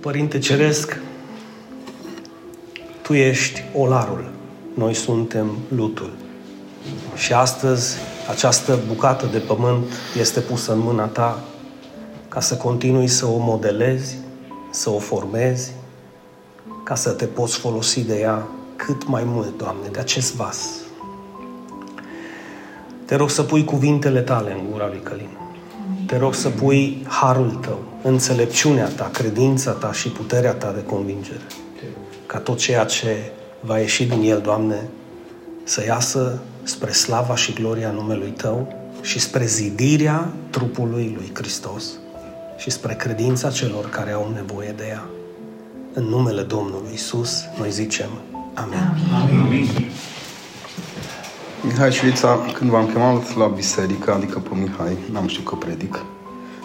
Părinte Ceresc, Tu ești olarul, noi suntem lutul. Și astăzi această bucată de pământ este pusă în mâna Ta ca să continui să o modelezi, să o formezi, ca să te poți folosi de ea cât mai mult, Doamne, de acest vas. Te rog să pui cuvintele Tale în gura lui Călin. Te rog să pui harul Tău, înțelepciunea Ta, credința Ta și puterea Ta de convingere. Ca tot ceea ce va ieși din el, Doamne, să iasă spre slava și gloria numelui Tău și spre zidirea trupului lui Hristos și spre credința celor care au nevoie de ea. În numele Domnului Isus, noi zicem Amin. Amin. Mihai și Lița, când v-am chemat la biserică, adică pe Mihai, n-am știut că predic,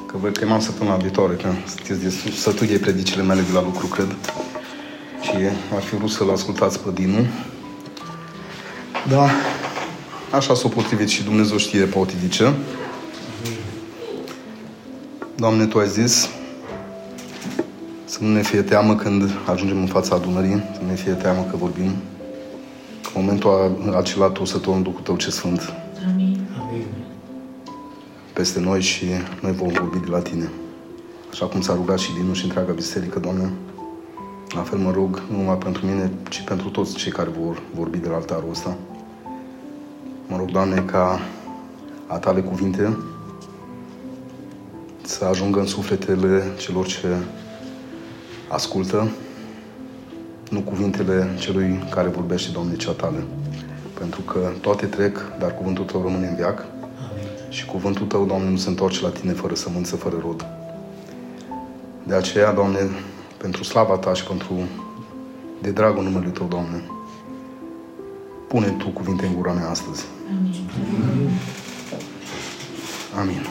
că vă chemam săptămâna viitoare, că sunteți de săturie predicile mele de la lucru, cred. Și ar fi vrut să-l ascultați pe Dinu. Da, așa s-o potrivit și Dumnezeu știe potidice. Doamne, Tu ai zis să nu ne fie teamă când ajungem în fața adunării, să nu ne fie teamă că vorbim. În momentul acela Tu să tot în Duhul Tău ce Sfânt. Amin. Peste noi și noi vom vorbi de la Tine. Așa cum s-a rugat și Dinu și întreaga biserică, Doamne, la fel mă rog, nu numai pentru mine, ci pentru toți cei care vor vorbi de la altarul ăsta. Mă rog, Doamne, ca a Tale cuvinte să ajungă în sufletele celor ce ascultă, nu cuvintele celui care vorbește, Doamne, cea Tale. Pentru că toate trec, dar cuvântul Tău rămâne în viac. Amin. Și cuvântul Tău, Doamne, nu se întoarce la Tine fără sămânță, fără rod. De aceea, Doamne, pentru slava Ta și pentru de dragul numelui Tău, Doamne, pune Tu cuvinte în gura mea astăzi. Amin. Amin.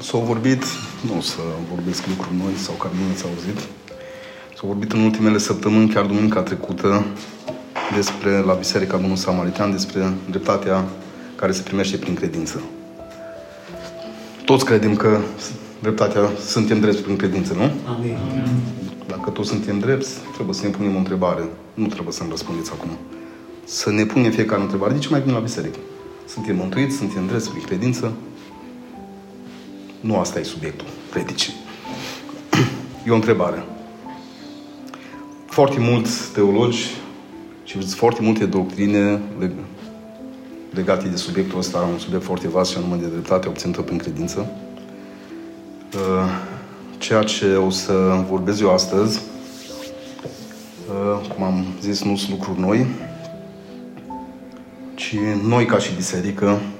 S-au vorbit, nu o să vorbesc lucruri noi sau care nu ați auzit, s-au vorbit în ultimele săptămâni, chiar duminica trecută, despre, la Biserica Bunul Samaritan, despre dreptatea care se primește prin credință. Toți credem că dreptatea suntem drepți prin credință, nu? Amin. Dacă toți suntem drepți, trebuie să ne punem o întrebare. Nu trebuie să-mi răspundeți acum. Să ne punem fiecare întrebare. De ce mai bine la biserică? Suntem mântuiți, suntem drepți prin credință. Nu asta e subiectul predicii. E o întrebare. Foarte mulți teologi și foarte multe doctrine legate de subiectul ăsta, un subiect foarte vast și anume de dreptate obținută prin credință. Uh, ceea ce o să vorbesc eu astăzi, uh, cum am zis, nu sunt lucruri noi, ci noi ca și biserică uh,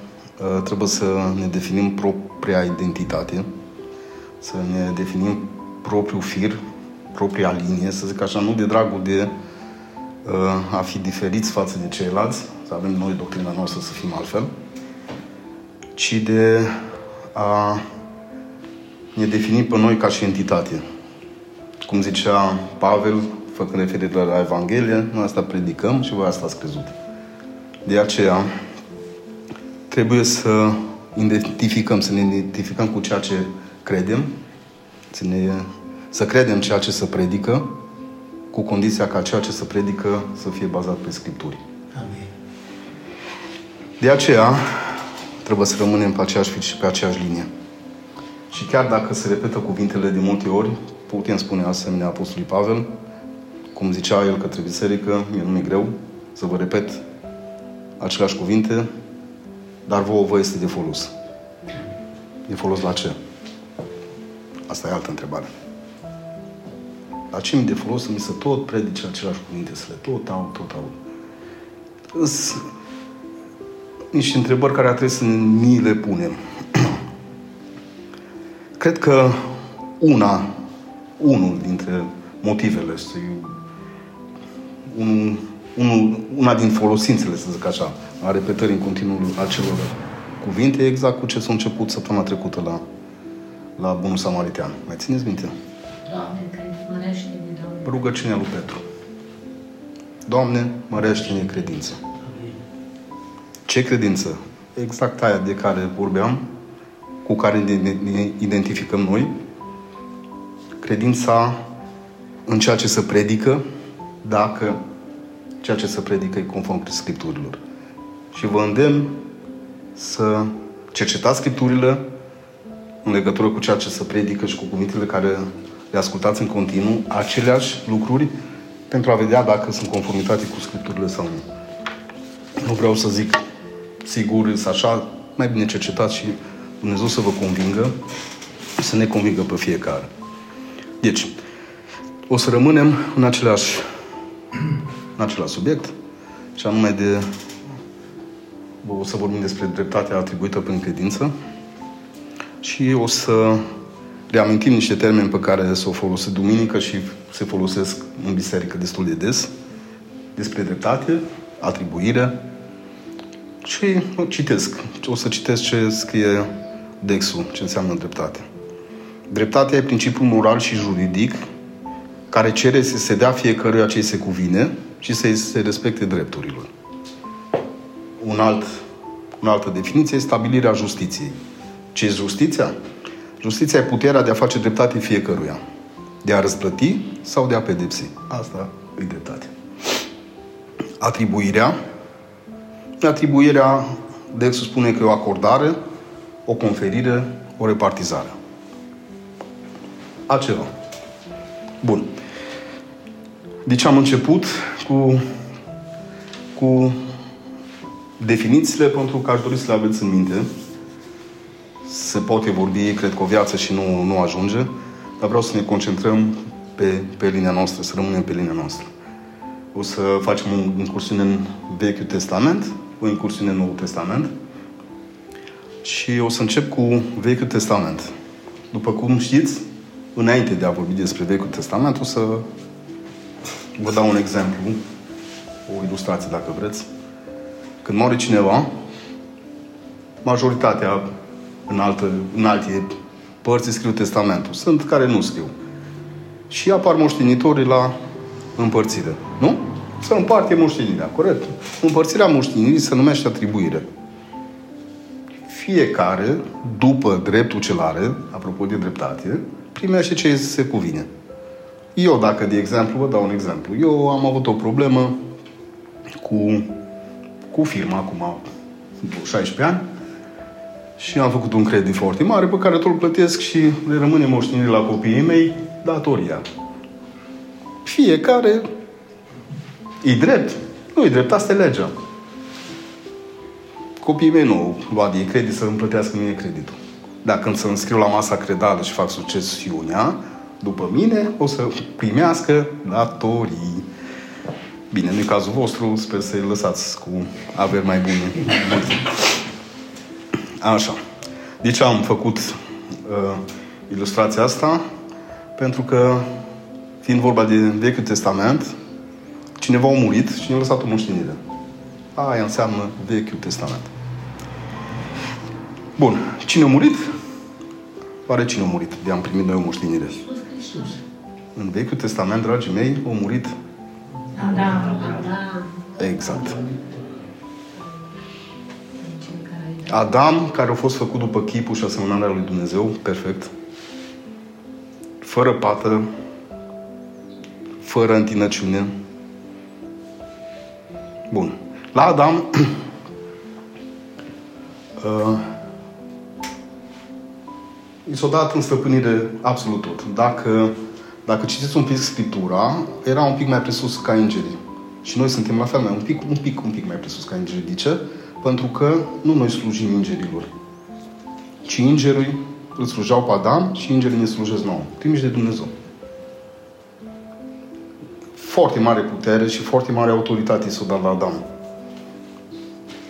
trebuie să ne definim propria identitate, să ne definim propriul fir, propria linie, să zic așa, nu de dragul de a fi diferiți față de ceilalți, să avem noi doctrina noastră să fim altfel, ci de a ne definim pe noi ca și entitate. Cum zicea Pavel, făcând referire la Evanghelie, noi asta predicăm și voi asta ați crezut. De aceea, trebuie să identificăm, să ne identificăm cu ceea ce credem, să, ne, să credem ceea ce se predică, cu condiția ca ceea ce se predică să fie bazat pe Scripturi. Amin. De aceea, trebuie să rămânem pe aceeași fi și pe aceeași linie. Și chiar dacă se repetă cuvintele de multe ori, putem spune asemenea Apostolului Pavel, cum zicea el către biserică, mie nu mi greu să vă repet aceleași cuvinte, dar vouă vă este de folos. De folos la ce? Asta e altă întrebare. La ce mi de folos să mi se tot predice aceleași cuvinte, să le tot au, tot au. Sunt niște întrebări care ar trebui să ni le punem. Cred că una, unul dintre motivele, un, un, una din folosințele, să zic așa, a repetării în continuu acelor cuvinte, exact cu ce s-a început săptămâna trecută la, la Bunul Samaritean. Mai țineți minte? Doamne, mărește-ne, Doamne. Rugăciunea lui Petru. Doamne, mărește-ne credință. Ce credință? Exact aia de care vorbeam, cu care ne identificăm noi, credința în ceea ce se predică, dacă ceea ce se predică e conform Scripturilor. Și vă îndemn să cercetați Scripturile în legătură cu ceea ce se predică și cu cuvintele care le ascultați în continuu, aceleași lucruri pentru a vedea dacă sunt conformitate cu Scripturile sau nu. Nu vreau să zic sigur, să așa, mai bine cercetați și Dumnezeu să vă convingă, să ne convingă pe fiecare. Deci, o să rămânem în același, în același subiect, și anume de o să vorbim despre dreptatea atribuită prin credință și o să reamintim niște termeni pe care s-au folosit duminică și se folosesc în biserică destul de des despre dreptate, atribuire și o citesc. O să citesc ce scrie Dexul, ce înseamnă dreptate. Dreptatea e principiul moral și juridic care cere să se dea fiecăruia ce se cuvine și să se respecte drepturile. Un alt, o altă definiție e stabilirea justiției. Ce e justiția? Justiția e puterea de a face dreptate fiecăruia. De a răsplăti sau de a pedepsi. Asta e dreptate. Atribuirea. Atribuirea, Dexul spune că e o acordare, o conferire, o repartizare. Altceva. Bun. Deci am început cu, cu definițiile pentru că aș dori să le aveți în minte. Se poate vorbi, cred că o viață și nu, nu ajunge, dar vreau să ne concentrăm pe, pe linia noastră, să rămânem pe linia noastră. O să facem o incursiune în Vechiul Testament, o incursiune în Noul Testament și o să încep cu Vechiul Testament. După cum știți, înainte de a vorbi despre Vechiul Testament, o să vă dau un exemplu, o ilustrație dacă vreți. Când moare cineva, majoritatea în, altă, în alte părți scriu testamentul. Sunt care nu scriu. Și apar moștenitorii la împărțire. Nu? Să împarte moștenirea, corect? Împărțirea moștenirii se numește atribuire. Fiecare, după dreptul ce are, apropo de dreptate, primește ce se cuvine. Eu, dacă, de exemplu, vă dau un exemplu. Eu am avut o problemă cu, cu firma acum 16 ani și am făcut un credit foarte mare pe care tot îl plătesc și le rămâne moștenire la copiii mei datoria. Fiecare e drept. Nu e drept, asta e legea. Copiii mei nu lua de credit să îmi plătească mie creditul. Dacă când să înscriu la masa credală și fac succesiunea, după mine o să primească datorii. Bine, în cazul vostru, sper să-i lăsați cu averi mai bune. Așa. De ce am făcut uh, ilustrația asta? Pentru că, fiind vorba de Vechiul Testament, cineva a murit și ne-a lăsat o moștenire. Aia înseamnă Vechiul Testament. Bun. Cine a murit? Oare cine a murit de am primit noi o moștenire? În Vechiul Testament, dragii mei, a murit Adam. Exact. Adam, care a fost făcut după chipul și asemănarea lui Dumnezeu, perfect, fără pată, fără întinăciune. Bun. La Adam, uh, i s-a dat în stăpânire absolut tot. Dacă, dacă citiți un pic Scriptura, era un pic mai presus ca îngerii. Și noi suntem la fel, mai un pic, un pic, un pic mai presus ca îngerii. De ce? Pentru că nu noi slujim îngerilor, ci îngerii îl slujau pe Adam și îngerii ne slujesc nouă. Trimiși de Dumnezeu. Foarte mare putere și foarte mare autoritate s-o dat la Adam.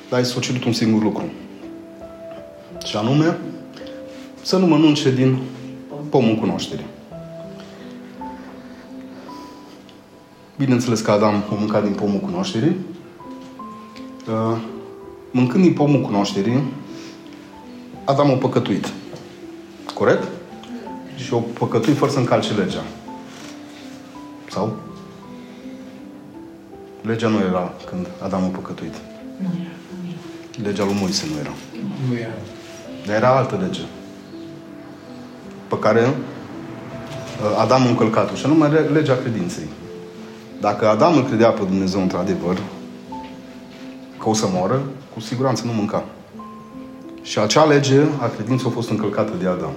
Dar i s-a cerut un singur lucru. Și anume, să nu mănânce din pomul cunoașterii. Bineînțeles că Adam a mâncat din pomul cunoașterii. Uh, mâncând din pomul cunoașterii, Adam a păcătuit. Corect? Și o păcătuit fără să încalce legea. Sau? Legea nu era când Adam a păcătuit. Nu era. Legea lui Moise nu era. Nu era. Dar era altă lege. pe care uh, Adam a încălcat-o, și anume legea credinței. Dacă Adam îl credea pe Dumnezeu într-adevăr, că o să moară, cu siguranță nu mânca. Și acea lege a credinței a fost încălcată de Adam.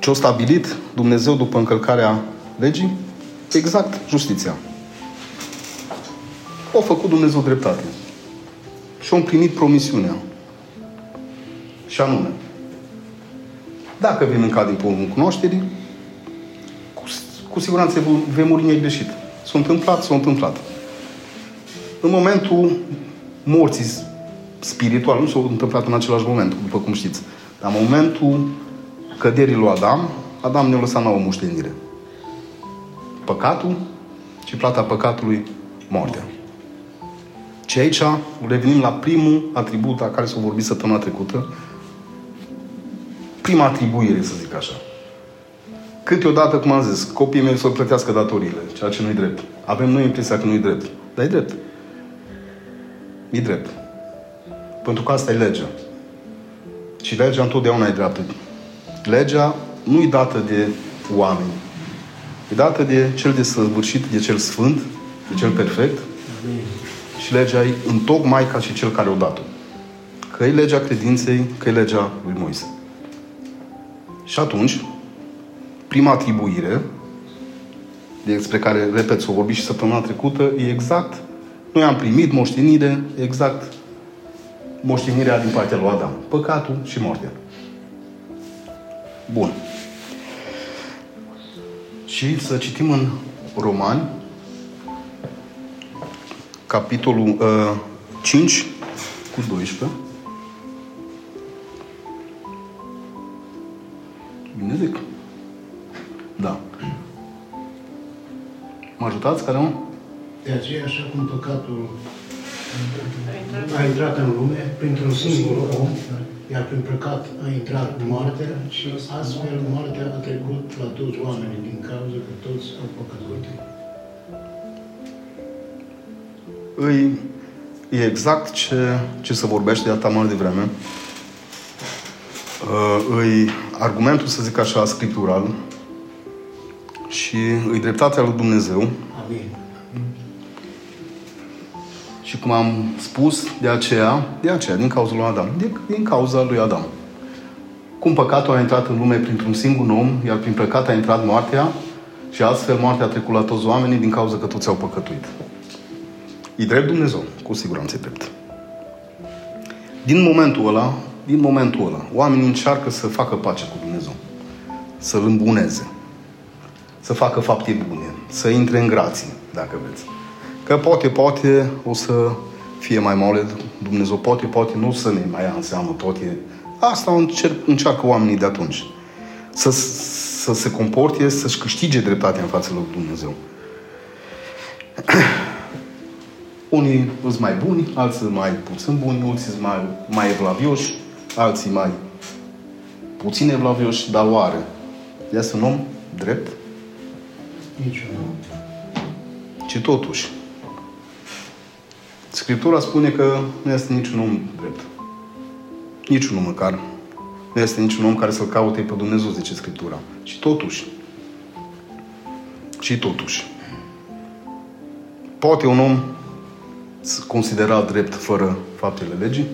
Ce a stabilit Dumnezeu după încălcarea legii? Exact justiția. O făcut Dumnezeu dreptate. Și a împlinit promisiunea. Și anume, dacă vei mânca din pomul cunoașterii, cu, cu siguranță vei muri negreșit. S-a întâmplat, s-a întâmplat. În momentul morții spiritual, nu s-a întâmplat în același moment, după cum știți, dar în momentul căderii lui Adam, Adam ne-a lăsat nouă moștenire. Păcatul și plata păcatului, moartea. Și aici revenim la primul atribut a care s-a vorbit săptămâna trecută, prima atribuire, să zic așa. Câteodată, cum am zis, copiii mei să plătească datoriile, ceea ce nu-i drept. Avem noi impresia că nu-i drept. Dar e drept. E drept. Pentru că asta e legea. Și legea întotdeauna e dreaptă. Legea nu e dată de oameni. E dată de cel de săvârșit, de cel sfânt, de cel perfect. Și legea e întocmai ca și cel care o dat-o. Că e legea credinței, că e legea lui Moise. Și atunci, prima atribuire, despre care, repet, s-o vorbit și săptămâna trecută, e exact, noi am primit moștenire, exact moștenirea din partea lui Adam. Păcatul și moartea. Bun. Și să citim în Romani, capitolul uh, 5 cu 12. Bine zic? Ajutați, care nu? De aceea, așa cum păcatul a intrat în lume printr-un singur om, iar prin păcat a intrat moartea și astfel moartea a trecut la toți oamenii din cauza că toți au păcătuit. Îi, e exact ce, ce se vorbește de atâta de vreme. Uh, îi argumentul, să zic așa, scriptural și îi dreptatea lui Dumnezeu. Amin. Și cum am spus, de aceea, de aceea, din cauza lui Adam, de, din cauza lui Adam. Cum păcatul a intrat în lume printr-un singur om, iar prin păcat a intrat moartea, și astfel moartea a trecut la toți oamenii din cauza că toți au păcătuit. E drept Dumnezeu, cu siguranță e drept. Din momentul ăla, din momentul ăla, oamenii încearcă să facă pace cu Dumnezeu. Să-L îmbuneze. Să facă fapte bune. Să intre în grație, dacă vreți. Că poate, poate o să fie mai mare Dumnezeu, poate, poate nu să ne mai ia în seamă toate. Asta încerc, încearcă oamenii de atunci. Să, să se comporte, să-și câștige dreptatea în fața lui Dumnezeu. Unii sunt mai buni, alții mai puțin buni, alții sunt mai, mai evlavioși, alții mai puțin evlavioși, dar oare este un om drept? Nici nu. Ci totuși, Scriptura spune că nu este niciun om drept. Niciunul măcar. Nu este niciun om care să-L caute pe Dumnezeu, zice Scriptura. Și totuși, și totuși, poate un om considera drept fără faptele legii?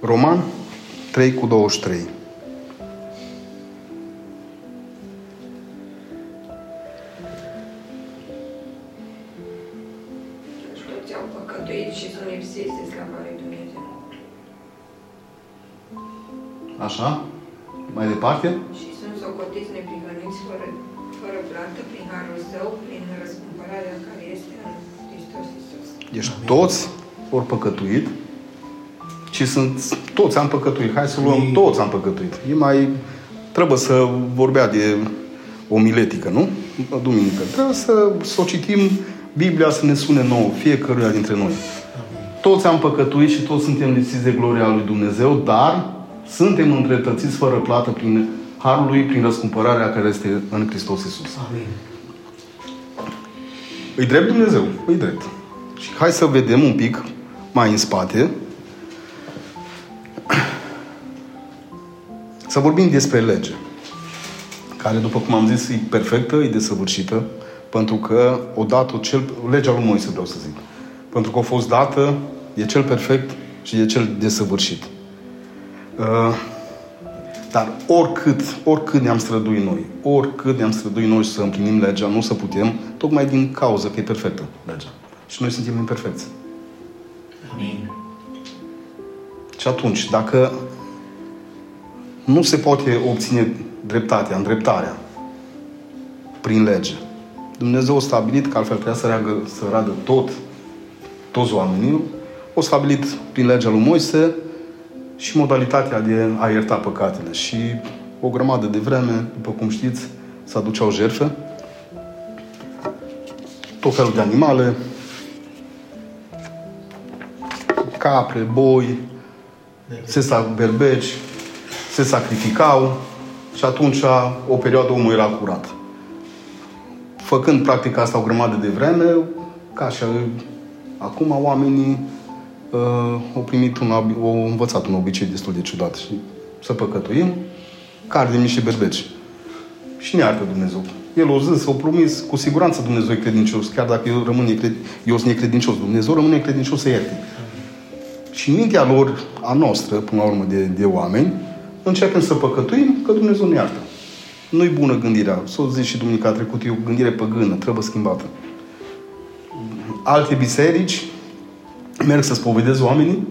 Roman 3 cu 23. Au păcătuit și sunt lipsiți de slava lui Dumnezeu. Așa? Mai departe? Și sunt socotiți neprihăniți fără, fără plată prin harul său, prin răscumpărarea care este în Hristos Iisus. Deci toți ori păcătuit și sunt, toți am păcătuit. Hai să luăm, toți am păcătuit. E mai, trebuie să vorbea de o miletică, nu? O duminică. Trebuie să, să o citim Biblia să ne sune nouă, fiecăruia dintre noi. Toți am păcătuit și toți suntem lipsiți de gloria lui Dumnezeu, dar suntem îndreptățiți fără plată prin Harul Lui, prin răscumpărarea care este în Hristos Iisus. Amin. Îi drept Dumnezeu, îi drept. Și hai să vedem un pic mai în spate Să vorbim despre lege, care, după cum am zis, e perfectă, e desăvârșită, pentru că odată cel, legea lui Moise, vreau să zic, pentru că a fost dată, e cel perfect și e cel desăvârșit. Uh, dar oricât, oricât ne-am străduit noi, oricât ne-am străduit noi să împlinim legea, nu să putem, tocmai din cauza că e perfectă legea. Și noi suntem imperfecți. Amin. Și atunci, dacă nu se poate obține dreptatea, îndreptarea prin lege, Dumnezeu a stabilit că altfel trebuia să, reagă, să radă tot, toți oamenii, o stabilit prin legea lui Moise și modalitatea de a ierta păcatele. Și o grămadă de vreme, după cum știți, se aduceau jertfe, tot felul de animale, capre, boi, se sa berbeci, se sacrificau și atunci o perioadă omul era curat. Făcând practic asta o grămadă de vreme, ca și acum oamenii uh, au primit un, au învățat un obicei destul de ciudat și să păcătuim, cardem niște berbeci. Și ne iartă Dumnezeu. El o zis, o promis, cu siguranță Dumnezeu e credincios, chiar dacă eu rămân necred, eu sunt necredincios. Dumnezeu rămâne credincios să ierte. Și în mintea lor, a noastră, până la urmă, de, de oameni, începem să păcătuim că Dumnezeu ne iartă. Nu-i bună gândirea. S-o zis și duminica trecută, e o gândire păgână, trebuie schimbată. Alte biserici merg să spovedeze oamenii,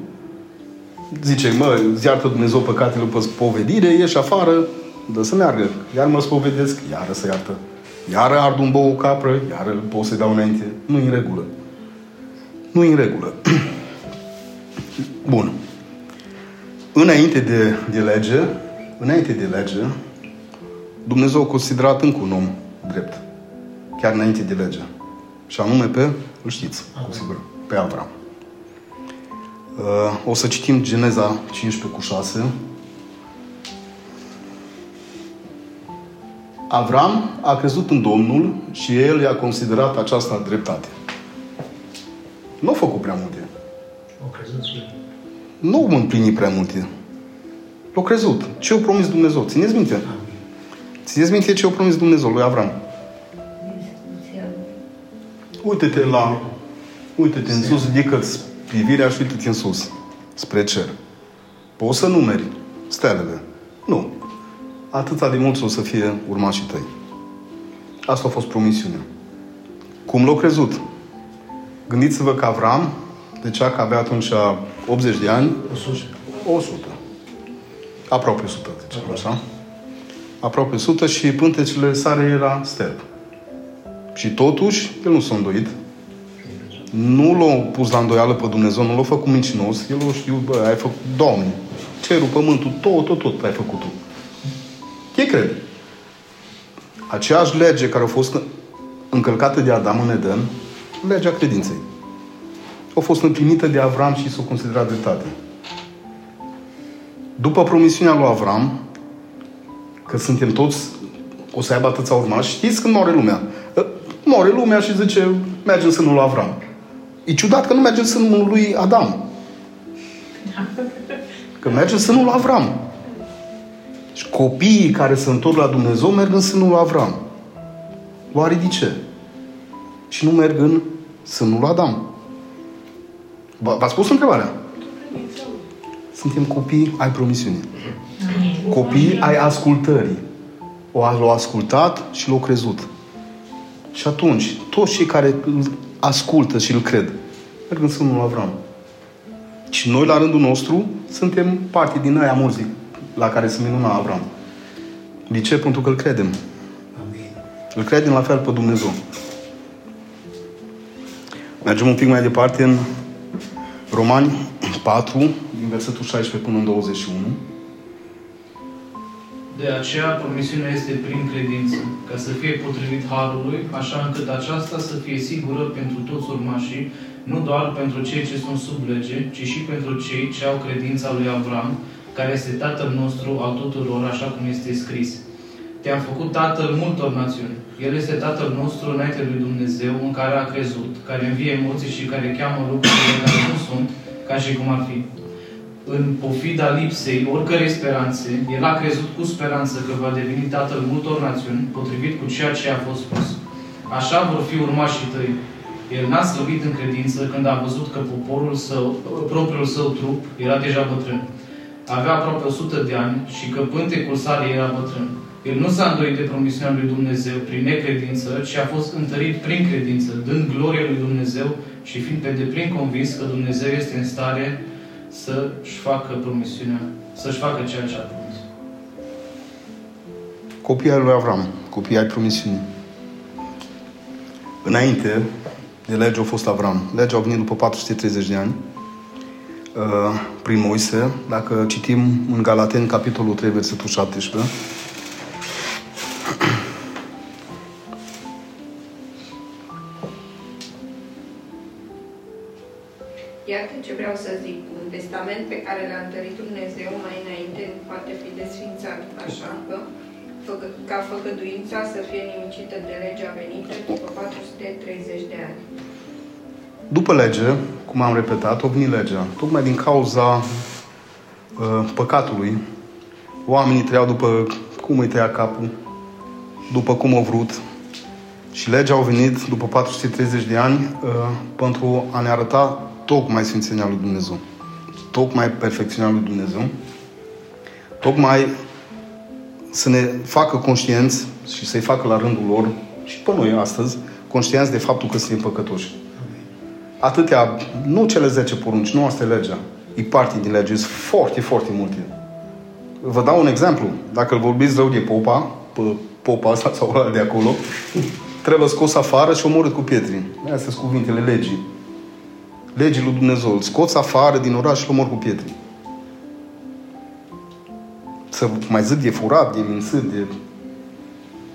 zice, mă, iartă Dumnezeu păcatele pe spovedire, ieși afară, dă să meargă. Iar mă spovedesc, iară să iartă. Iară ard un bou o capră, iară pot să dau înainte. Nu în regulă. Nu în regulă. Bun. Înainte de, de lege, înainte de lege, Dumnezeu a considerat încă un om drept. Chiar înainte de lege. Și anume pe, îl știți, cu sigur, pe Avram. Uh, o să citim Geneza 15 cu 6. Avram a crezut în Domnul și el i-a considerat aceasta dreptate. Nu a făcut prea multe. O crezut și el. Nu am împlinit prea multe. L-a crezut. Ce a promis Dumnezeu? Țineți minte? Amin. Țineți minte ce a promis Dumnezeu lui Avram. Uite-te la... Uite-te în sus, ridică privirea și uite-te în sus. Spre cer. Poți să numeri stelele. Nu. Atâta de mulți o să fie urmașii tăi. Asta a fost promisiunea. Cum l-au crezut? Gândiți-vă că Avram, de cea că avea atunci 80 de ani, 100. Aproape 100, deci așa. Aproape 100 și pântecele sare era sterb. Și totuși, el nu s-a îndoit. Nu l-a pus la îndoială pe Dumnezeu, nu l-a făcut mincinos. El a știut, bă, ai făcut, Doamne, cerul, pământul, tot, tot, tot ai făcut tu. Ei cred. Aceeași lege care a fost încălcată de Adam în Eden, legea credinței, a fost împlinită de Avram și s-a considerat dreptate. După promisiunea lui Avram, că suntem toți, o să aibă atâția urmași, știți când moare lumea? Moare lumea și zice, merge în sânul lui Avram. E ciudat că nu merge în sânul lui Adam. Că merge în sânul lui Avram. Și copiii care se întorc la Dumnezeu merg în sânul lui Avram. Oare de ce? Și nu merg în sânul lui Adam. V- V-ați spus întrebarea? Suntem copii ai promisiunii. Copii ai ascultării. O l-au ascultat și l-au crezut. Și atunci, toți cei care îl ascultă și îl cred, merg în sânul lui Avram. Și noi, la rândul nostru, suntem parte din aia mulți la care se minuna Avram. De ce? Pentru că îl credem. Amin. Îl credem la fel pe Dumnezeu. Mergem un pic mai departe în Romani 4, din versetul 16 până în 21. De aceea, promisiunea este prin credință, ca să fie potrivit Harului, așa încât aceasta să fie sigură pentru toți urmașii, nu doar pentru cei ce sunt sub lege, ci și pentru cei ce au credința lui Avram, care este tatăl nostru al tuturor, așa cum este scris. Te-am făcut tatăl multor națiuni. El este tatăl nostru înainte lui Dumnezeu, în care a crezut, care învie emoții și care cheamă lucrurile care nu sunt, ca și cum ar fi. În pofida lipsei oricărei speranțe, el a crezut cu speranță că va deveni tatăl multor națiuni, potrivit cu ceea ce a fost spus. Așa vor fi urmașii tăi. El n-a slăbit în credință când a văzut că poporul său, propriul său trup era deja bătrân. Avea aproape 100 de ani și că pântecul sale era bătrân. El nu s-a îndoit de promisiunea lui Dumnezeu prin necredință, ci a fost întărit prin credință, dând gloria lui Dumnezeu și fiind pe deplin convins că Dumnezeu este în stare să-și facă promisiunea, să-și facă ceea ce a promis. Copiii lui Avram, copiii ai promisiunii. Înainte de lege a fost Avram. Legea a venit după 430 de ani uh, prin Moise. Dacă citim în Galaten, capitolul 3, versetul 17, Iată ce vreau să zic. Un testament pe care l-a întărit Dumnezeu mai înainte nu poate fi desfințat, așa că ca făgăduința să fie nimicită de legea venită după 430 de ani. După lege, cum am repetat, o venit legea. Tocmai din cauza uh, păcatului, oamenii trăiau după cum îi tăia capul, după cum au vrut. Și legea au venit după 430 de ani uh, pentru a ne arăta tocmai Sfințenia lui Dumnezeu. Tocmai perfecțiunea lui Dumnezeu. Tocmai să ne facă conștienți și să-i facă la rândul lor și pe noi astăzi, conștienți de faptul că suntem păcătoși. Atâtea, nu cele 10 porunci, nu asta e legea. E parte din lege, sunt foarte, foarte multe. Vă dau un exemplu. Dacă îl vorbiți rău de popa, pe popa asta sau ăla de acolo, trebuie scos afară și omorât cu pietri. Astea sunt cuvintele legii legii lui Dumnezeu. Îl scoți afară din oraș și îl omor cu pietre. Să mai zic de furat, de mințit, de...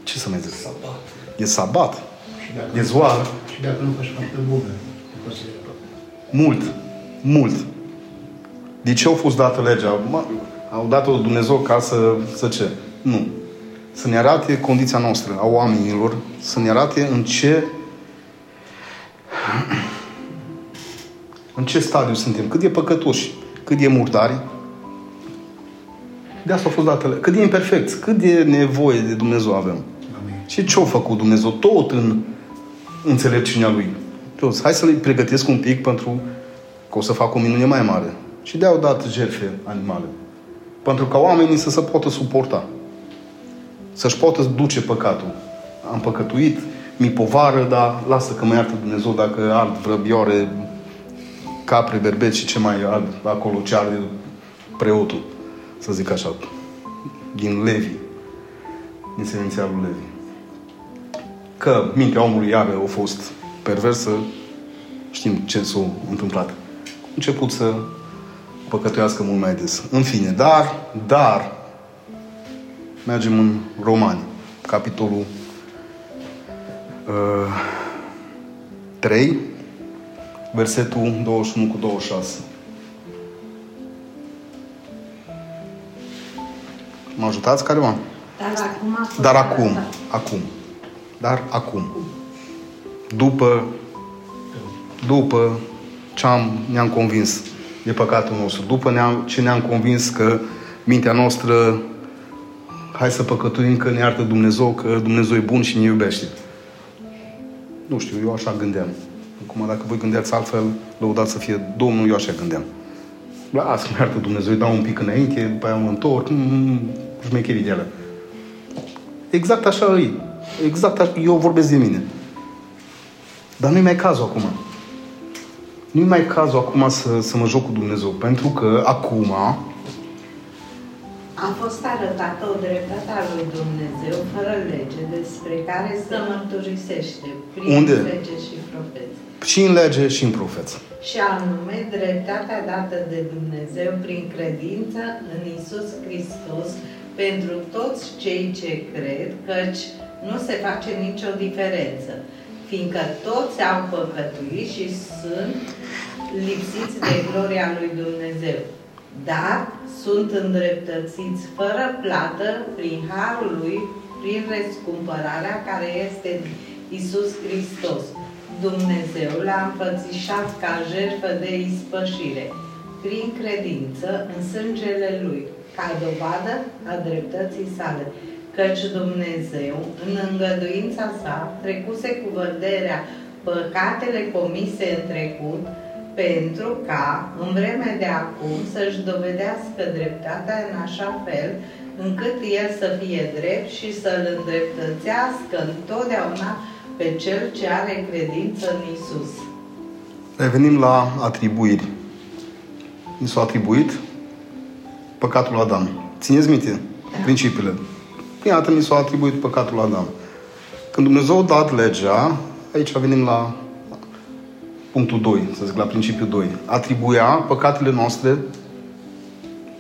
Ce să mai zic? Sabat. E sabat. Și dacă, E zoară. Și dacă nu faci faptă bună, Mult. Mult. De ce au fost dată legea? Mă, au dat-o Dumnezeu ca să, să ce? Nu. Să ne arate condiția noastră, a oamenilor, să ne arate în ce în ce stadiu suntem, cât de păcătoși, cât de murdari. De asta a fost dată cât de imperfecți, cât de nevoie de Dumnezeu avem. Amin. Și ce a făcut Dumnezeu? Tot în înțelepciunea Lui. Toți. Hai să le pregătesc un pic pentru că o să fac o minune mai mare. Și de-au dat jertfe animale. Pentru ca oamenii să se poată suporta. Să-și poată duce păcatul. Am păcătuit, mi povară, dar lasă că mă iartă Dumnezeu dacă ard vrăbioare, capre, berbeci și ce mai ard acolo, ce arde preotul, să zic așa, din Levi, din seminția lui Levi. Că mintea omului iară a fost perversă, știm ce s-a întâmplat. A început să păcătuiască mult mai des. În fine, dar, dar, mergem în Romani, capitolul uh, 3, versetul 21 cu 26. Mă ajutați careva? Dar acum, a fost Dar acum, arătat. acum, dar acum, după, după ce am, ne-am convins de păcatul nostru, după ne-am, ce ne-am convins că mintea noastră, hai să păcătuim că ne iartă Dumnezeu, că Dumnezeu e bun și ne iubește. Nu știu, eu așa gândeam. Acum, dacă voi gândeați altfel, lăudați să fie Domnul, eu așa gândeam. Lasă, mă iartă Dumnezeu, îi dau un pic înainte, după aia mă întorc, mm, șmecherii de alea. Exact așa e. Exact așa. Eu vorbesc de mine. Dar nu-i mai cazul acum. Nu-i mai cazul acum să, să mă joc cu Dumnezeu. Pentru că acum, A fost arătată o dreptate a lui Dumnezeu fără lege despre care se mărturisește prin Unde? lege și profeți. și în lege și în profeță. Și anume dreptatea dată de Dumnezeu prin credință în Isus Hristos pentru toți cei ce cred, căci nu se face nicio diferență, fiindcă toți au păcătuit și sunt lipsiți de gloria lui Dumnezeu, dar sunt îndreptățiți fără plată prin harul lui, prin răscumpărarea care este în Isus Hristos. Dumnezeu l-a înfățișat ca jertfă de ispășire. prin credință în sângele Lui, ca dovadă a dreptății sale, căci Dumnezeu, în îngăduința sa, trecuse cu văderea păcatele comise în trecut, pentru ca, în vremea de acum, să-și dovedească dreptatea în așa fel, încât el să fie drept și să-l îndreptățească întotdeauna pe cel ce are credință în Isus. Revenim la atribuiri. Mi s-a atribuit păcatul Adam. Țineți minte da. principiile. Prima dată mi s-a atribuit păcatul Adam. Când Dumnezeu a dat legea, aici venim la punctul 2, să zic, la principiul 2. Atribuia păcatele noastre,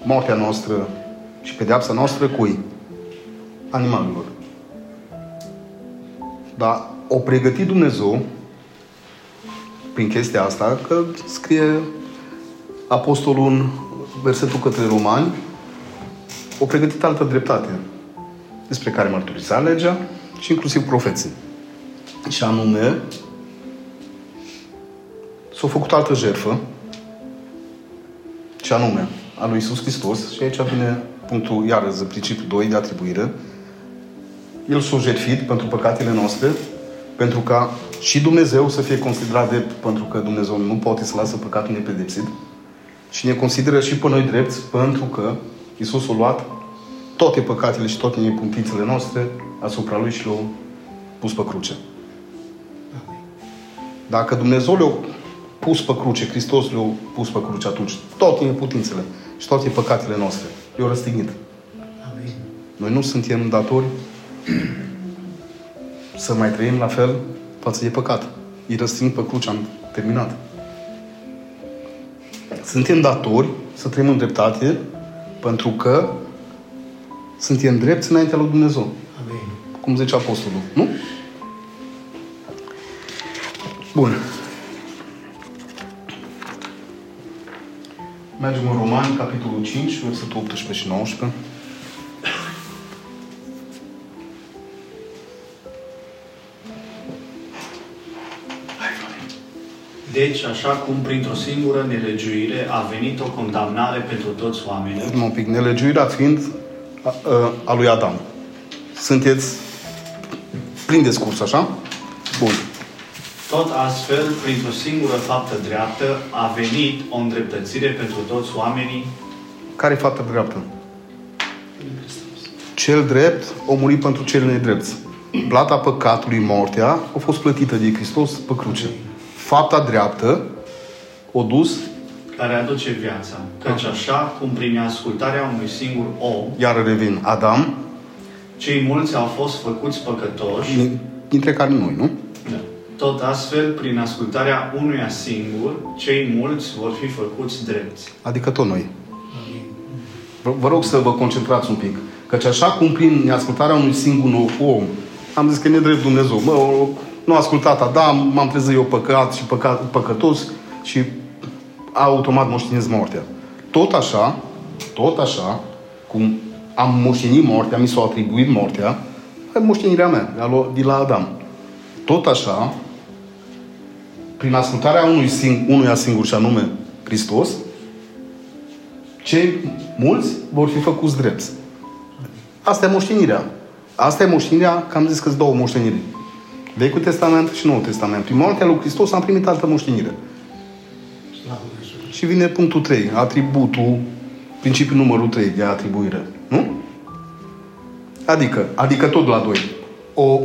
moartea noastră și pedeapsa noastră cui? Animalelor. Dar o pregătit Dumnezeu prin chestia asta, că scrie apostolul în versetul către romani, o pregătit altă dreptate despre care mărturisea legea și inclusiv profeții. Și anume, s-a făcut altă jertfă, și anume, a lui Isus Hristos, și aici vine punctul, iarăși, principiul 2 de atribuire. El s-a jertfit pentru păcatele noastre, pentru ca și Dumnezeu să fie considerat drept, pentru că Dumnezeu nu poate să lasă păcatul nepedepsit, și ne consideră și pe noi drepți, pentru că Isus a luat toate păcatele și toate nepuntițele noastre asupra Lui și le-a pus pe cruce. Dacă Dumnezeu le-a pus pe cruce, Hristos le-a pus pe cruce atunci, toate neputințele și toate păcatele noastre, le-a răstignit. Amin. Noi nu suntem datori să mai trăim la fel față de păcat. Îi răstign pe cruce, am terminat. Suntem datori să trăim în dreptate pentru că suntem drepți înaintea lui Dumnezeu. Amin. Cum zice Apostolul. Nu? Bun. Mergem în Romani, capitolul 5, versetul 18 și 19. Deci, așa cum printr-o singură nelegiuire a venit o condamnare pentru toți oamenii. Un pic, nelegiuirea fiind a, a, a lui Adam. Sunteți plin de scurs, așa? Bun. Tot astfel, printr-o singură faptă dreaptă, a venit o îndreptățire pentru toți oamenii. Care faptă dreaptă? Cel drept o murit pentru cel nedrepți. Plata păcatului, moartea, a fost plătită de Hristos pe cruce. Fapta dreaptă o dus care aduce viața. Căci așa cum prin ascultarea unui singur om, iar revin, Adam, cei mulți au fost făcuți păcătoși, dintre care noi, nu? Da. Tot astfel, prin ascultarea unuia singur, cei mulți vor fi făcuți drepți. Adică tot noi. Vă, vă rog să vă concentrați un pic. Căci așa cum prin ascultarea unui singur om, am zis că e nedrept Dumnezeu. Mă, nu a ascultat Adam, m-am trezit eu păcat și păcat, păcătos și automat moștenesc moartea. Tot așa, tot așa, cum am moștenit moartea, mi s-a atribuit moartea, e moștenirea mea, de la Adam. Tot așa, prin ascultarea unui sing, unuia singur și anume Hristos, cei mulți vor fi făcuți drepți. Asta e moștenirea. Asta e moștenirea, că am zis că sunt două moșteniri. Vechiul Testament și Noul Testament. Prin moartea lui Hristos am primit altă moștenire. Și vine punctul 3, atributul, principiul numărul 3 de atribuire. Nu? Adică, adică tot la 2. O,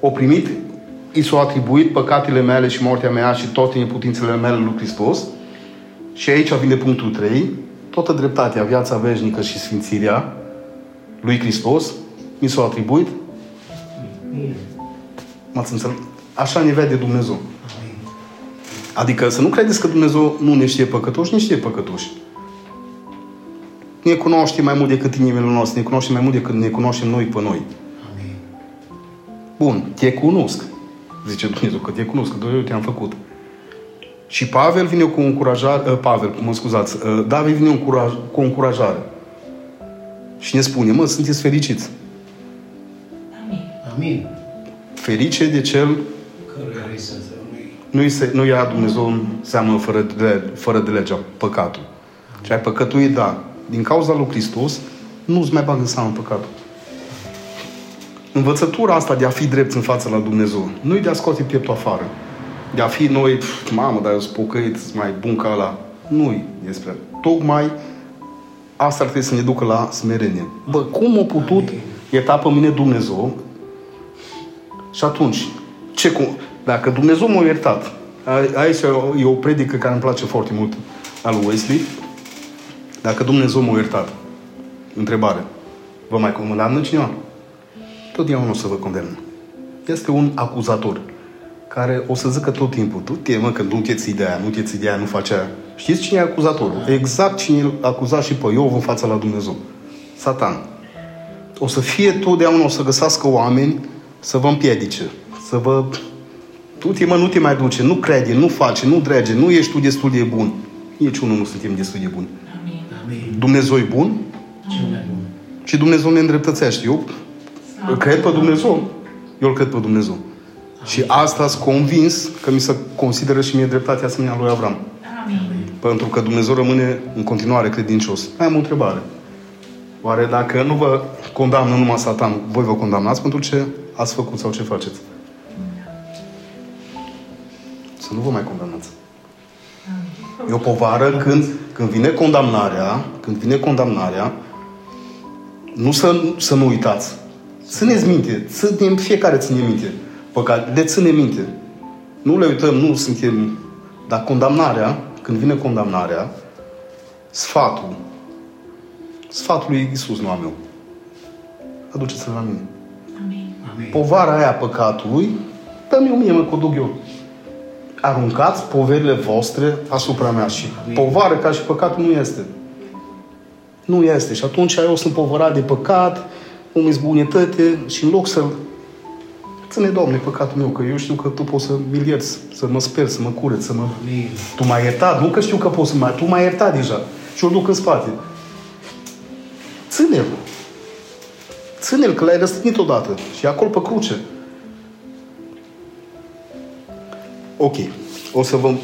o primit, i s-au atribuit păcatele mele și moartea mea și toate neputințele mele lui Hristos. Și aici vine punctul 3. Toată dreptatea, viața veșnică și sfințirea lui Hristos mi s-au atribuit. M-ați înțeles? Așa ne vede Dumnezeu. Adică să nu credeți că Dumnezeu nu ne știe păcătoși, ne știe păcătoși. Ne cunoaște mai mult decât inimile noastre, ne cunoaște mai mult decât ne cunoaștem noi pe noi. Amin. Bun, te cunosc. Zice Dumnezeu că te cunosc, că eu te-am făcut. Și Pavel vine cu încurajare, uh, Pavel, mă scuzați, uh, David vine încuraj, cu încurajare. Și ne spune, mă, sunteți fericiți. Amin. Amin. Ferice de cel nu-i, se, nu ia Dumnezeu în seamă fără de, fără de legea, păcatul. Și ai păcătuit, da. Din cauza lui Hristos, nu-ți mai bagă seama în păcatul. Învățătura asta de a fi drept în fața la Dumnezeu, nu e de a scoate pieptul afară. De a fi noi, pf, mamă, dar eu sunt pocăit, sunt mai bun ca ăla. nu e despre Tocmai asta ar trebui să ne ducă la smerenie. Bă, cum a putut etapă mine Dumnezeu și atunci, ce cum, dacă Dumnezeu m-a iertat, a- aici e o predică care îmi place foarte mult al lui Wesley, dacă Dumnezeu m-a iertat, întrebare, vă mai condamnă cineva? Totdeauna o să vă condamnă. Este un acuzator care o să zică tot timpul, tu te mă, că nu te ții de aia, nu te ții de aia, nu faci aia. Știți cine e acuzatorul? Exact cine îl acuza și pe Iov în fața la Dumnezeu. Satan. O să fie totdeauna, o să găsească oameni să vă împiedice, să vă... Tu te mă, nu te mai duce, nu crede, nu face, nu drege, nu ești tu destul de bun. Niciunul nu suntem destul de buni. Amin. Dumnezeu e bun Cel mai bun. și Dumnezeu ne îndreptățește. Eu îl cred pe Dumnezeu. Eu îl cred pe Dumnezeu. Și asta sunt convins că mi se consideră și mie dreptatea asemenea lui Avram. Pentru că Dumnezeu rămâne în continuare credincios. Mai am o întrebare. Oare dacă nu vă condamnă numai Satan, voi vă condamnați pentru ce ați făcut sau ce faceți? Să nu vă mai condamnați. E o povară când, când vine condamnarea, când vine condamnarea, nu să, să nu uitați. Țineți minte, ținem, fiecare ține minte. Păcat, le ține minte. Nu le uităm, nu suntem... Dar condamnarea, când vine condamnarea, sfatul, sfatul lui Iisus, nu al meu. Aduceți-l la mine. Amin. Povara aia păcatului, dă-mi o mie, mă, că o duc eu. Aruncați poverile voastre asupra mea și povară ca și păcatul nu este. Nu este. Și atunci eu sunt povărat de păcat, îmi bunătate și în loc să Ține, Doamne, păcatul meu, că eu știu că Tu poți să mi ierți, să mă sper, să mă cureți, să mă... Amin. Tu m-ai iertat, nu că știu că poți să mai... Tu m-ai iertat deja. Și o duc în spate. Ține-l. Ține-l, că l-ai răstignit odată. Și e acolo pe cruce. Ok. O să vă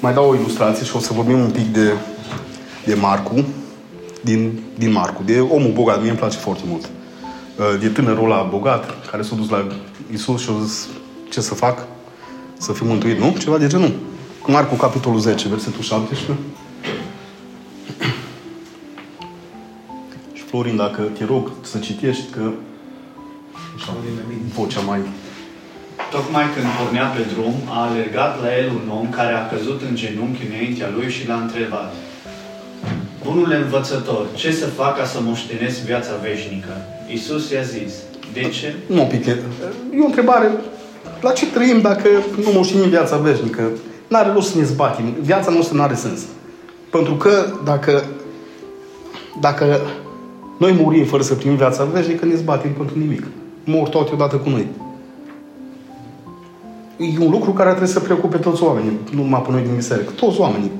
mai dau o ilustrație și o să vorbim un pic de, de Marcu. Din, din Marcu. De omul bogat. Mie îmi place foarte mult. Uh, De tânărul ăla bogat care s-a dus la Isus și a zis ce să fac? Să fiu mântuit, nu? Ceva de genul. Marcu, capitolul 10, versetul 17. Și Florin, dacă te rog să citești, că așa, vocea mai... Tocmai când pornea pe drum, a alergat la el un om care a căzut în genunchi înaintea lui și l-a întrebat. Bunule învățător, ce să fac ca să moștenesc viața veșnică? Iisus i-a zis, de ce? Nu, piche. E o întrebare. La ce trăim dacă nu moștenim viața veșnică? N-are rost să ne zbatim. Viața noastră nu are sens. Pentru că dacă, dacă noi murim fără să primim viața veșnică, ne zbatim pentru nimic. Mor toate odată cu noi. E un lucru care trebuie să preocupe toți oamenii, nu numai pe noi din biserică. Toți oamenii.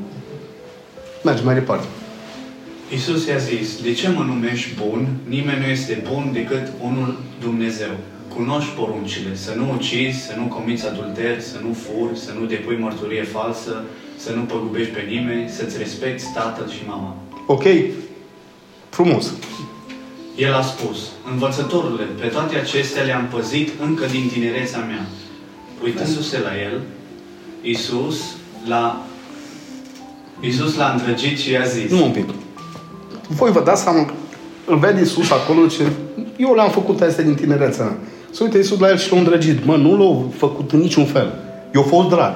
Mergem mai departe. Iisus i-a zis, de ce mă numești bun? Nimeni nu este bun decât unul Dumnezeu. Cunoști poruncile, să nu ucizi, să nu comiți adulter, să nu furi, să nu depui mărturie falsă, să nu păgubești pe nimeni, să-ți respecti tatăl și mama. Ok? Frumos. El a spus, învățătorule, pe toate acestea le-am păzit încă din tinerețea mea. Uitându-se la el, Iisus l-a Iisus l-a îndrăgit și i-a zis, Nu un pic. Voi vă dați seama, îl vede Iisus acolo ce eu le-am făcut astea din tinerețea mea. Să uite Iisus la el și l-a îndrăgit. Mă, nu l-a făcut în niciun fel. Eu fost drag.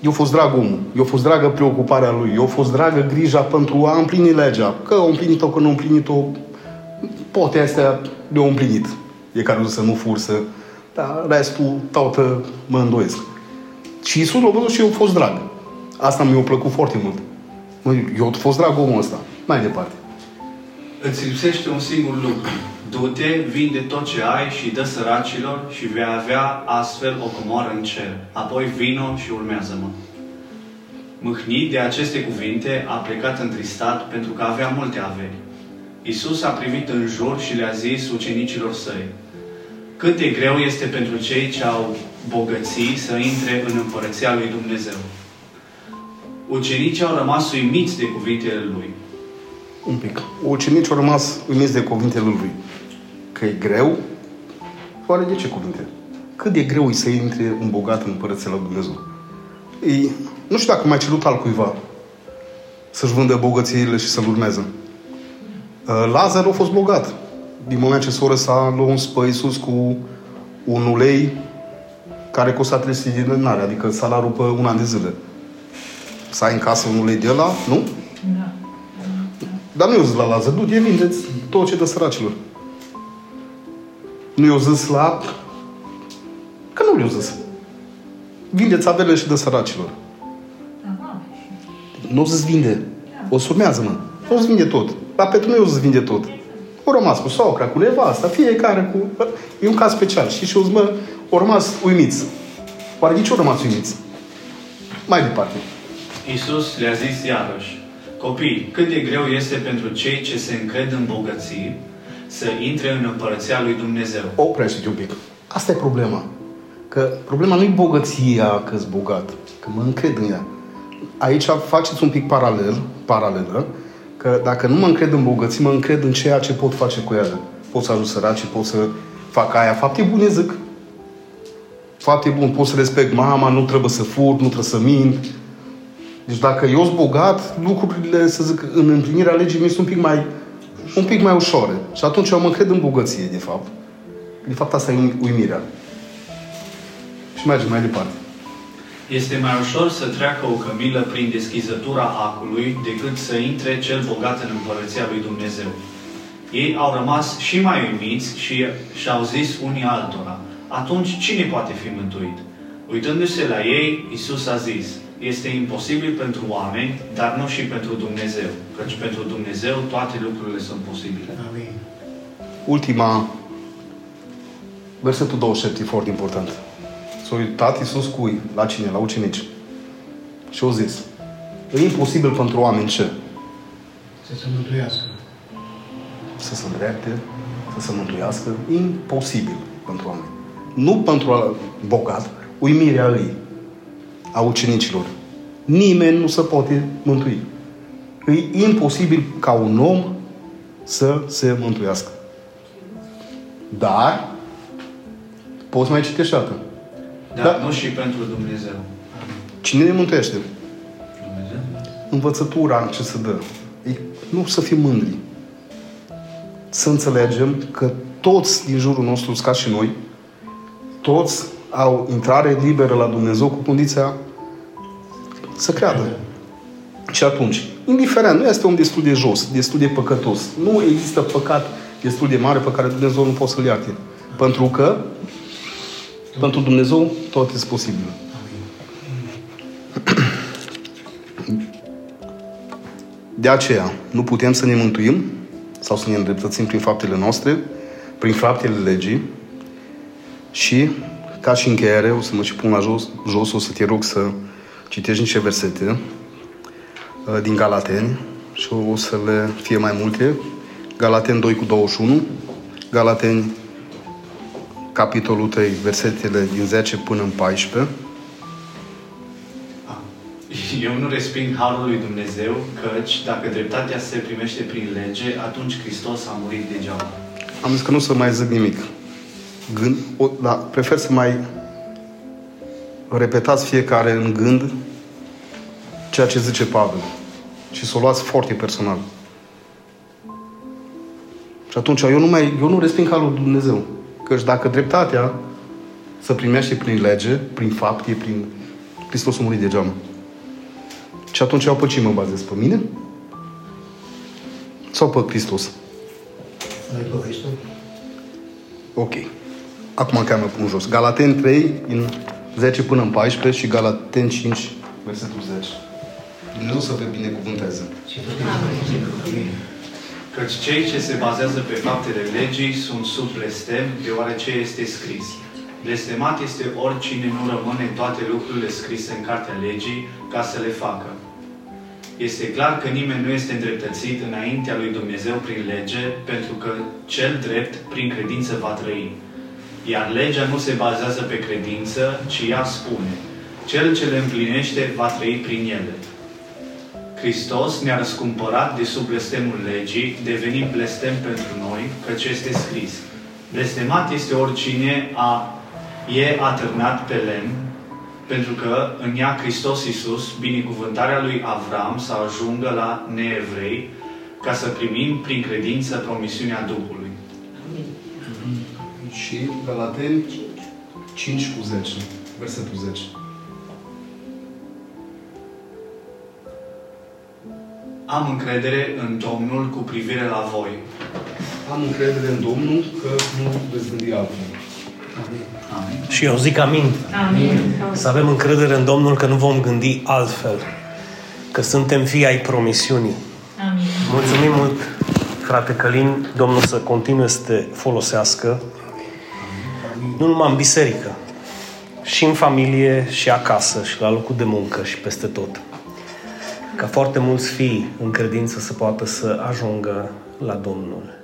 Eu fost drag omul. Eu fost dragă preocuparea lui. Eu fost dragă grija pentru a împlini legea. Că o împlinit-o, că nu a împlinit-o. Poate astea le-au împlinit. E care să nu fursă. Dar restul, toată mă îndoiesc. Și Iisus l-a văzut și eu fost drag. Asta mi-a plăcut foarte mult. Mă, Eu am fost drag omul ăsta. Mai departe. îți lipsește un singur lucru. Du-te, vinde tot ce ai și dă săracilor și vei avea astfel o comoară în cer. Apoi vino și urmează-mă. Mâhnit de aceste cuvinte, a plecat întristat pentru că avea multe averi. Isus a privit în jur și le-a zis ucenicilor săi, cât de greu este pentru cei ce au bogății să intre în împărăția lui Dumnezeu. Ucenicii au rămas uimiți de cuvintele lui. Un pic. Ucenicii au rămas uimiți de cuvintele lui. Că e greu? Oare de ce cuvinte? Cât de greu e să intre un bogat în Împărăția lui Dumnezeu? E, nu știu dacă mai cerut al cuiva să-și vândă bogățiile și să-l urmeze. Uh, Lazar a fost bogat. Din moment ce soră s-a luat un spăi sus cu un ulei care costa 300 de dinari, adică salariul pe un an de zile. Să ai în casă un ulei de ăla, nu? Da. Dar nu i-au zis la Lazar, du-te, vindeți tot ce dă săracilor. Nu i-au zis la... Că nu i-au zis. Vindeți averile și dă săracilor. Aha. Nu o să-ți vinde. O să urmează-mă. Nu o să vinde tot. La Petru nu o să vinde tot. O rămas cu socra, cu nevasta, fiecare cu... E un caz special. Și și o mă, o rămas uimiți. Oare de ce o rămas uimiți? Mai departe. Iisus le-a zis iarăși, Copii, cât de greu este pentru cei ce se încred în bogății să intre în împărăția lui Dumnezeu. Oprește-te un pic. Asta e problema. Că problema nu e bogăția că sunt bogat, că mă încred în ea. Aici faceți un pic paralel, paralelă, că dacă nu mă încred în bogății, mă încred în ceea ce pot face cu ele. Pot să ajut săraci, pot să fac aia. Fapte bune, zic. Fapte bune, pot să respect mama, nu trebuie să fur, nu trebuie să mint. Deci dacă eu sunt bogat, lucrurile, să zic, în împlinirea legii mi sunt un pic mai, un pic mai ușoare. Și atunci eu mă încred în bogăție, de fapt. De fapt, asta e uimirea. Și mergem mai departe. Este mai ușor să treacă o cămilă prin deschizătura acului decât să intre cel bogat în împărăția lui Dumnezeu. Ei au rămas și mai uimiți și și-au zis unii altora, atunci cine poate fi mântuit? Uitându-se la ei, Isus a zis, este imposibil pentru oameni, dar nu și pentru Dumnezeu, căci pentru Dumnezeu toate lucrurile sunt posibile. Amin. Ultima, versetul 27 e foarte important. S-a uitat Iisus cu la cine? La ucenici. Și au zis, e imposibil pentru oameni ce? Să se mântuiască. Să se îndrepte, să se mântuiască. Imposibil pentru oameni. Nu pentru a bogat, uimirea lui, a ucenicilor. Nimeni nu se poate mântui. E imposibil ca un om să se mântuiască. Dar, poți mai citești atât. Dar Da. nu și pentru Dumnezeu. Cine ne mântuiește? Dumnezeu? Învățătura ce se dă. E nu să fim mândri. Să înțelegem că toți din jurul nostru, ca și noi, toți au intrare liberă la Dumnezeu cu condiția să creadă. Și atunci, indiferent, nu este om destul de jos, destul de păcătos. Nu există păcat destul de mare pe care Dumnezeu nu poate să-l ierte. Pentru că pentru Dumnezeu tot este posibil. De aceea, nu putem să ne mântuim sau să ne îndreptățim prin faptele noastre, prin faptele legii și, ca și încheiere, o să mă și pun la jos, jos o să te rog să citești niște versete uh, din Galateni și o să le fie mai multe. Galateni 2 cu 21, Galateni capitolul 3, versetele din 10 până în 14, Eu nu resping harul lui Dumnezeu, căci dacă dreptatea se primește prin lege, atunci Hristos a murit degeaba. Am zis că nu să mai zic nimic. Gând, o, da, prefer să mai repetați fiecare în gând ceea ce zice Pavel. Și să o luați foarte personal. Și atunci eu nu, mai, eu nu resping harul lui Dumnezeu. Căci dacă dreptatea să primește prin lege, prin fapte, prin Hristos a murit degeaba. Și atunci eu pe ce mă bazez? Pe mine? Sau pe Hristos? Noi pe Hristos. Ok. Acum chiar mă pun jos. Galaten 3, din 10 până în 14 și Galaten 5, versetul 10. Dumnezeu să vă binecuvânteze. Și tot Amin. Căci cei ce se bazează pe faptele legii sunt sub blestem, deoarece este scris. Blestemat este oricine nu rămâne în toate lucrurile scrise în cartea legii ca să le facă. Este clar că nimeni nu este îndreptățit înaintea lui Dumnezeu prin lege, pentru că cel drept prin credință va trăi. Iar legea nu se bazează pe credință, ci ea spune, cel ce le împlinește va trăi prin ele. Hristos ne-a răscumpărat de sub blestemul legii, devenind blestem pentru noi, căci este scris. Blestemat este oricine a, e atârnat pe lemn, pentru că în ea Hristos Iisus, binecuvântarea lui Avram, să ajungă la neevrei, ca să primim prin credință promisiunea Duhului. Și Galateni 5 cu 10, versetul 10. Am încredere în Domnul cu privire la voi. Am încredere în Domnul că nu veți gândi altfel. Amin. Și eu zic amin. Amin. Să avem încredere în Domnul că nu vom gândi altfel. Că suntem fii ai promisiunii. Amin. Mulțumim mult, frate Călin. Domnul să continue să te folosească. Nu numai în biserică, și în familie, și acasă, și la locul de muncă, și peste tot. Ca foarte mulți fii în credință să poată să ajungă la Domnul.